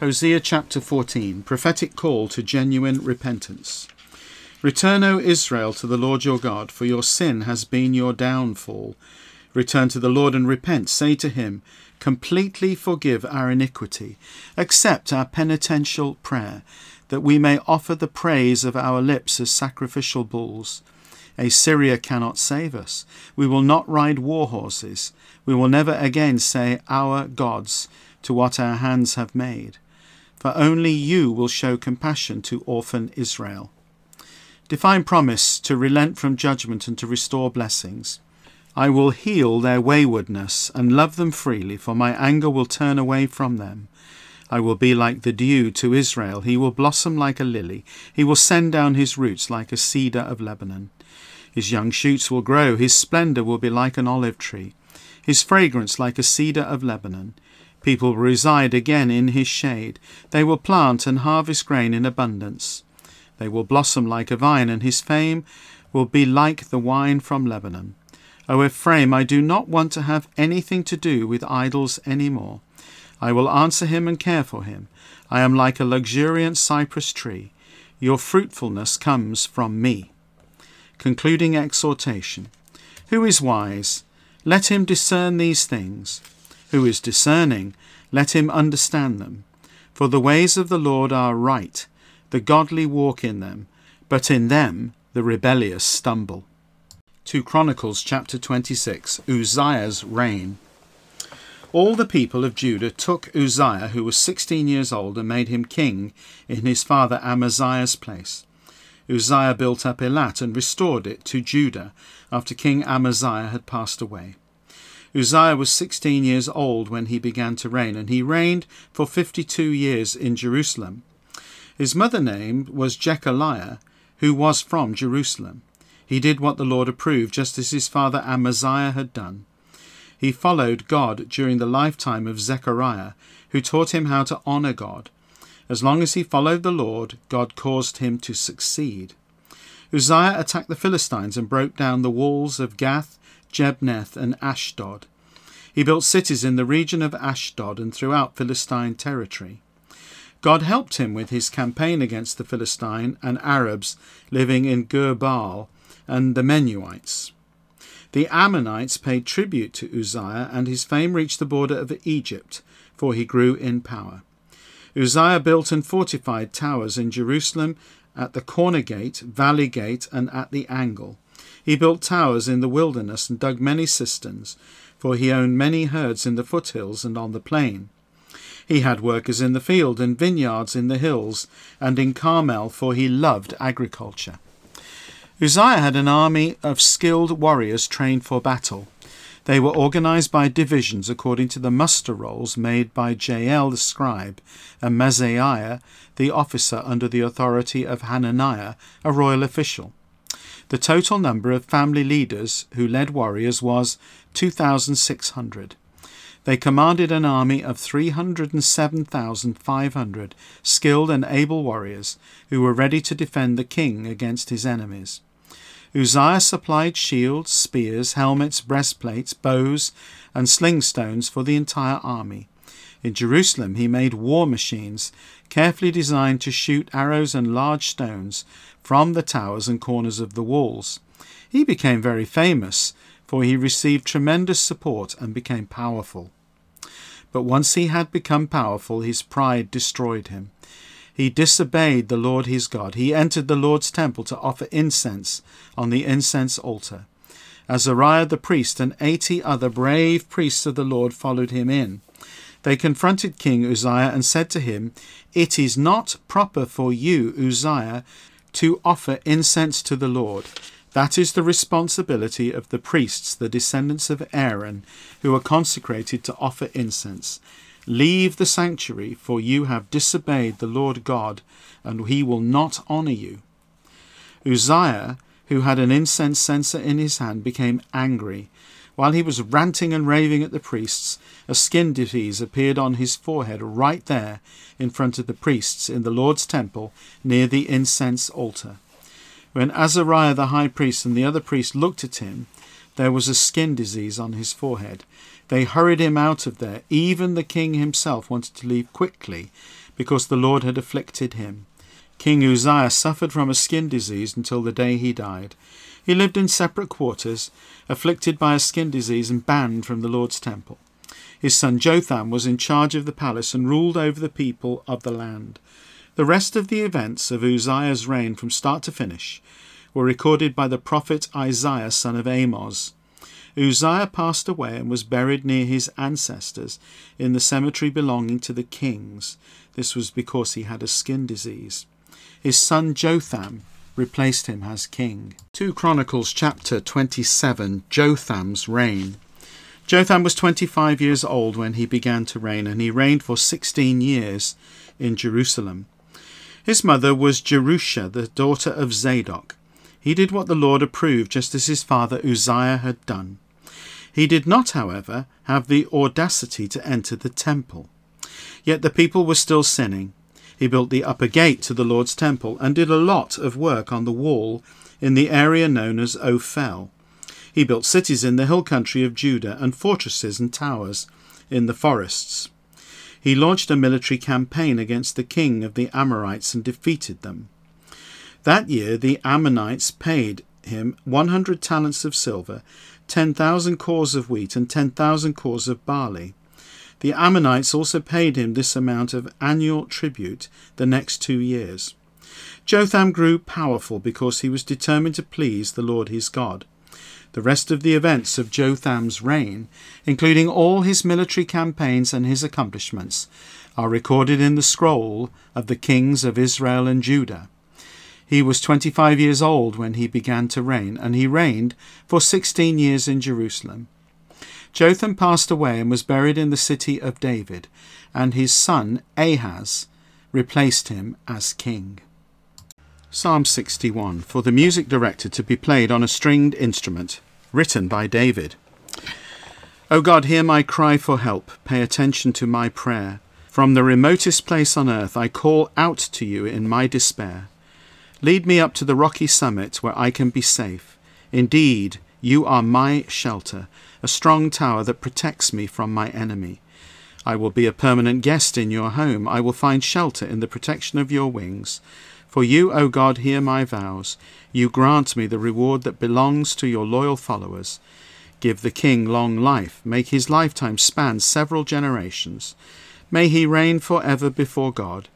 Hosea chapter 14 Prophetic call to genuine repentance. Return, O Israel, to the Lord your God, for your sin has been your downfall. Return to the Lord and repent. Say to him, Completely forgive our iniquity. Accept our penitential prayer, that we may offer the praise of our lips as sacrificial bulls. Assyria cannot save us. We will not ride war horses. We will never again say, Our gods, to what our hands have made for only you will show compassion to orphan Israel. Divine promise to relent from judgment and to restore blessings. I will heal their waywardness and love them freely, for my anger will turn away from them. I will be like the dew to Israel. He will blossom like a lily. He will send down his roots like a cedar of Lebanon. His young shoots will grow. His splendour will be like an olive tree. His fragrance like a cedar of Lebanon. People will reside again in his shade. They will plant and harvest grain in abundance. They will blossom like a vine, and his fame will be like the wine from Lebanon. O Ephraim, I do not want to have anything to do with idols any more. I will answer him and care for him. I am like a luxuriant cypress tree. Your fruitfulness comes from me. Concluding exhortation Who is wise? Let him discern these things who is discerning, let him understand them. For the ways of the Lord are right, the godly walk in them, but in them the rebellious stumble. 2 Chronicles chapter 26 Uzziah's reign. All the people of Judah took Uzziah, who was sixteen years old, and made him king in his father Amaziah's place. Uzziah built up Elath and restored it to Judah after King Amaziah had passed away. Uzziah was sixteen years old when he began to reign, and he reigned for fifty two years in Jerusalem. His mother name was Jecholiah, who was from Jerusalem. He did what the Lord approved, just as his father Amaziah had done. He followed God during the lifetime of Zechariah, who taught him how to honour God. As long as he followed the Lord, God caused him to succeed. Uzziah attacked the Philistines and broke down the walls of Gath Jabneh, and Ashdod. He built cities in the region of Ashdod and throughout Philistine territory. God helped him with his campaign against the Philistine and Arabs living in Gur Baal and the Meunites. The Ammonites paid tribute to Uzziah, and his fame reached the border of Egypt, for he grew in power. Uzziah built and fortified towers in Jerusalem at the corner gate, valley gate, and at the angle. He built towers in the wilderness and dug many cisterns, for he owned many herds in the foothills and on the plain. He had workers in the field and vineyards in the hills and in Carmel, for he loved agriculture. Uzziah had an army of skilled warriors trained for battle. They were organized by divisions according to the muster rolls made by Jeiel the scribe and Maaseiah the officer under the authority of Hananiah, a royal official. The total number of family leaders who led warriors was 2,600. They commanded an army of 307,500 skilled and able warriors who were ready to defend the king against his enemies. Uzziah supplied shields, spears, helmets, breastplates, bows, and sling stones for the entire army. In Jerusalem, he made war machines carefully designed to shoot arrows and large stones from the towers and corners of the walls. He became very famous, for he received tremendous support and became powerful. But once he had become powerful, his pride destroyed him. He disobeyed the Lord his God. He entered the Lord's temple to offer incense on the incense altar. Azariah the priest and eighty other brave priests of the Lord followed him in. They confronted King Uzziah and said to him, It is not proper for you, Uzziah, to offer incense to the Lord. That is the responsibility of the priests, the descendants of Aaron, who are consecrated to offer incense. Leave the sanctuary, for you have disobeyed the Lord God, and he will not honour you. Uzziah, who had an incense censer in his hand, became angry. While he was ranting and raving at the priests, a skin disease appeared on his forehead right there in front of the priests in the Lord's temple near the incense altar. When Azariah the high priest and the other priests looked at him, there was a skin disease on his forehead. They hurried him out of there. Even the king himself wanted to leave quickly because the Lord had afflicted him. King Uzziah suffered from a skin disease until the day he died. He lived in separate quarters, afflicted by a skin disease and banned from the Lord's temple. His son Jotham was in charge of the palace and ruled over the people of the land. The rest of the events of Uzziah's reign from start to finish were recorded by the prophet Isaiah, son of Amos. Uzziah passed away and was buried near his ancestors in the cemetery belonging to the kings. This was because he had a skin disease. His son Jotham replaced him as king. 2 Chronicles chapter 27 Jotham's reign. Jotham was 25 years old when he began to reign, and he reigned for 16 years in Jerusalem. His mother was Jerusha, the daughter of Zadok. He did what the Lord approved, just as his father Uzziah had done. He did not, however, have the audacity to enter the temple. Yet the people were still sinning. He built the upper gate to the Lord's temple and did a lot of work on the wall in the area known as Ophel. He built cities in the hill country of Judah and fortresses and towers in the forests. He launched a military campaign against the king of the Ammonites and defeated them. That year the Ammonites paid him 100 talents of silver, 10,000 cors of wheat, and 10,000 cors of barley. The Ammonites also paid him this amount of annual tribute the next two years. Jotham grew powerful because he was determined to please the Lord his God. The rest of the events of Jotham's reign, including all his military campaigns and his accomplishments, are recorded in the scroll of the kings of Israel and Judah. He was 25 years old when he began to reign, and he reigned for 16 years in Jerusalem. Jotham passed away and was buried in the city of David, and his son Ahaz replaced him as king. Psalm 61 For the music director to be played on a stringed instrument, written by David. O God, hear my cry for help. Pay attention to my prayer. From the remotest place on earth I call out to you in my despair. Lead me up to the rocky summit where I can be safe. Indeed, you are my shelter, a strong tower that protects me from my enemy. I will be a permanent guest in your home. I will find shelter in the protection of your wings. For you, O God, hear my vows. You grant me the reward that belongs to your loyal followers. Give the king long life. Make his lifetime span several generations. May he reign for ever before God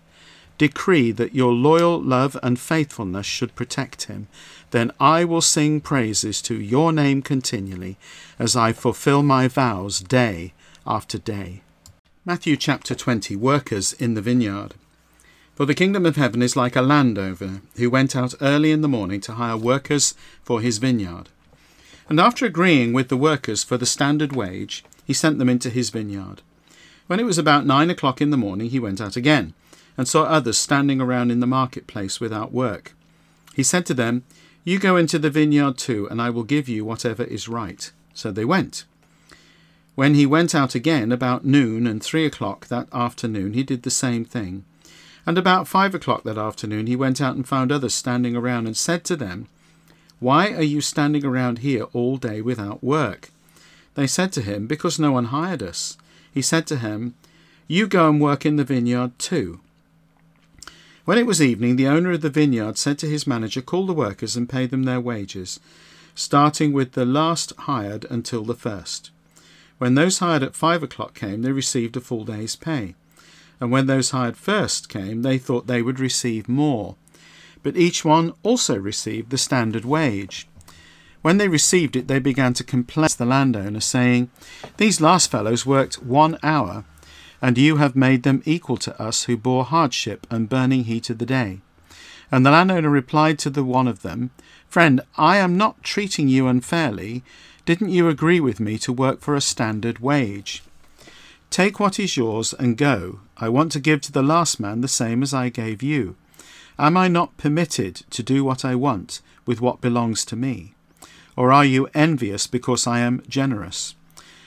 decree that your loyal love and faithfulness should protect him, then I will sing praises to your name continually as I fulfill my vows day after day. Matthew chapter 20 Workers in the vineyard. For the kingdom of heaven is like a landowner who went out early in the morning to hire workers for his vineyard. And after agreeing with the workers for the standard wage, he sent them into his vineyard. When it was about nine o'clock in the morning, he went out again and saw others standing around in the marketplace without work. He said to them, You go into the vineyard too, and I will give you whatever is right. So they went. When he went out again about noon and three o'clock that afternoon, he did the same thing. And about five o'clock that afternoon, he went out and found others standing around and said to them, Why are you standing around here all day without work? They said to him, Because no one hired us. He said to him, You go and work in the vineyard too. When it was evening, the owner of the vineyard said to his manager, Call the workers and pay them their wages, starting with the last hired until the first. When those hired at five o'clock came, they received a full day's pay. And when those hired first came, they thought they would receive more. But each one also received the standard wage. When they received it, they began to complain to the landowner, saying, These last fellows worked one hour and you have made them equal to us who bore hardship and burning heat of the day. And the landowner replied to the one of them, Friend, I am not treating you unfairly. Didn't you agree with me to work for a standard wage? Take what is yours and go. I want to give to the last man the same as I gave you. Am I not permitted to do what I want with what belongs to me? Or are you envious because I am generous?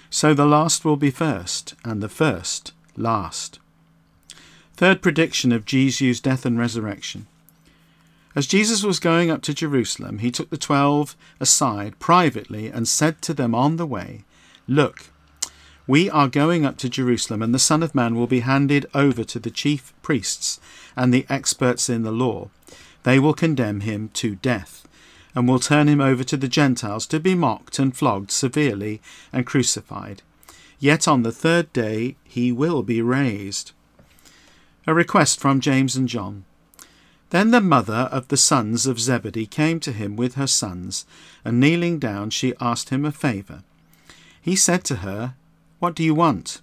So the last will be first, and the first last. Third prediction of Jesus' death and resurrection. As Jesus was going up to Jerusalem, he took the twelve aside privately and said to them on the way, Look, We are going up to Jerusalem, and the Son of Man will be handed over to the chief priests and the experts in the law. They will condemn him to death, and will turn him over to the Gentiles to be mocked and flogged severely and crucified. Yet on the third day he will be raised. A request from James and John. Then the mother of the sons of Zebedee came to him with her sons, and kneeling down she asked him a favour. He said to her, What do you want?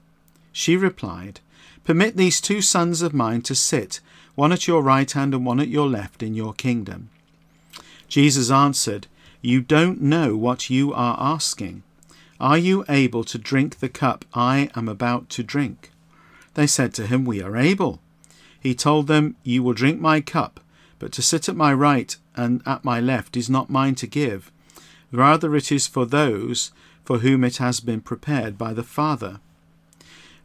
She replied, Permit these two sons of mine to sit, one at your right hand and one at your left, in your kingdom. Jesus answered, You don't know what you are asking. Are you able to drink the cup I am about to drink? They said to him, We are able. He told them, You will drink my cup, but to sit at my right and at my left is not mine to give. Rather it is for those for whom it has been prepared by the Father.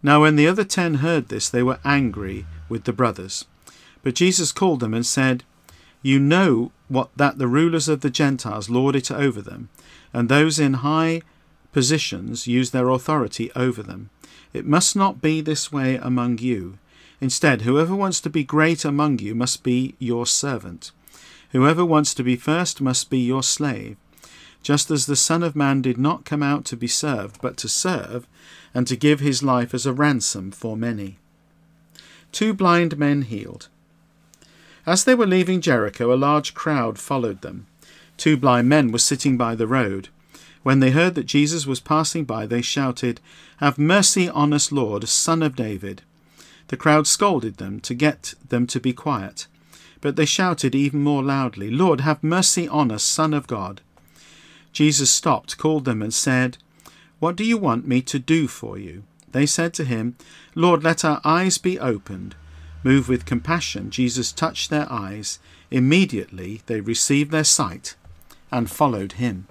Now when the other ten heard this, they were angry with the brothers. But Jesus called them and said, You know what that the rulers of the Gentiles lord it over them, and those in high positions use their authority over them. It must not be this way among you. Instead, whoever wants to be great among you must be your servant. Whoever wants to be first must be your slave. Just as the Son of Man did not come out to be served, but to serve, and to give his life as a ransom for many. Two blind men healed. As they were leaving Jericho, a large crowd followed them. Two blind men were sitting by the road. When they heard that Jesus was passing by, they shouted, Have mercy on us, Lord, Son of David. The crowd scolded them to get them to be quiet. But they shouted even more loudly, Lord, have mercy on us, Son of God. Jesus stopped, called them, and said, What do you want me to do for you? They said to him, Lord, let our eyes be opened. Moved with compassion, Jesus touched their eyes. Immediately they received their sight and followed him.